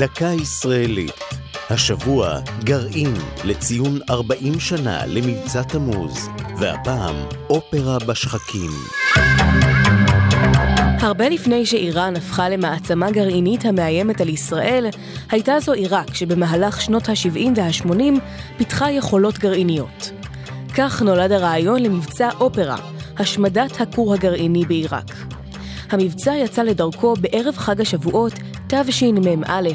דקה ישראלית. השבוע גרעין לציון 40 שנה למבצע תמוז, והפעם אופרה בשחקים. הרבה לפני שאיראן הפכה למעצמה גרעינית המאיימת על ישראל, הייתה זו עיראק שבמהלך שנות ה-70 וה-80 פיתחה יכולות גרעיניות. כך נולד הרעיון למבצע אופרה, השמדת הכור הגרעיני בעיראק. המבצע יצא לדרכו בערב חג השבועות תשמ"א,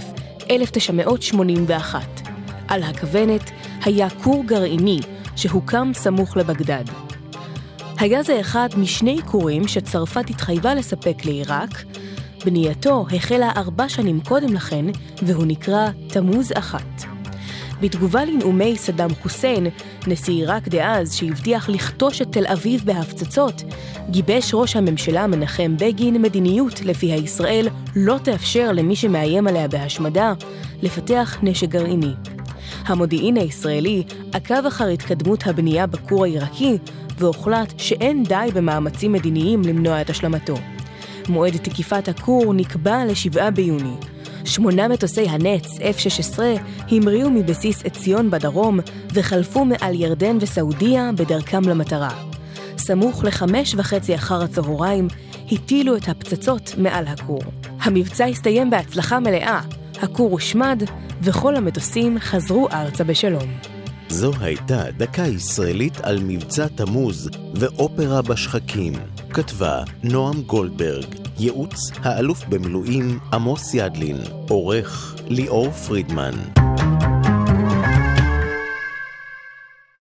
1981. על הכוונת היה כור גרעיני שהוקם סמוך לבגדד. היה זה אחד משני כורים שצרפת התחייבה לספק לעיראק. בנייתו החלה ארבע שנים קודם לכן, והוא נקרא תמוז אחת. בתגובה לנאומי סדאם חוסיין, נשיא עיראק דאז, שהבטיח לכתוש את תל אביב בהפצצות, גיבש ראש הממשלה מנחם בגין מדיניות לפיה ישראל לא תאפשר למי שמאיים עליה בהשמדה לפתח נשק גרעיני. המודיעין הישראלי עקב אחר התקדמות הבנייה בכור העיראקי, והוחלט שאין די במאמצים מדיניים למנוע את השלמתו. מועד תקיפת הכור נקבע ל-7 ביוני. שמונה מטוסי הנץ F-16 המריאו מבסיס עציון בדרום וחלפו מעל ירדן וסעודיה בדרכם למטרה. סמוך לחמש וחצי אחר הצהריים הטילו את הפצצות מעל הכור. המבצע הסתיים בהצלחה מלאה, הכור הושמד וכל המטוסים חזרו ארצה בשלום. זו הייתה דקה ישראלית על מבצע תמוז ואופרה בשחקים. כתבה נועם גולדברג, ייעוץ האלוף במילואים עמוס ידלין, עורך ליאור פרידמן.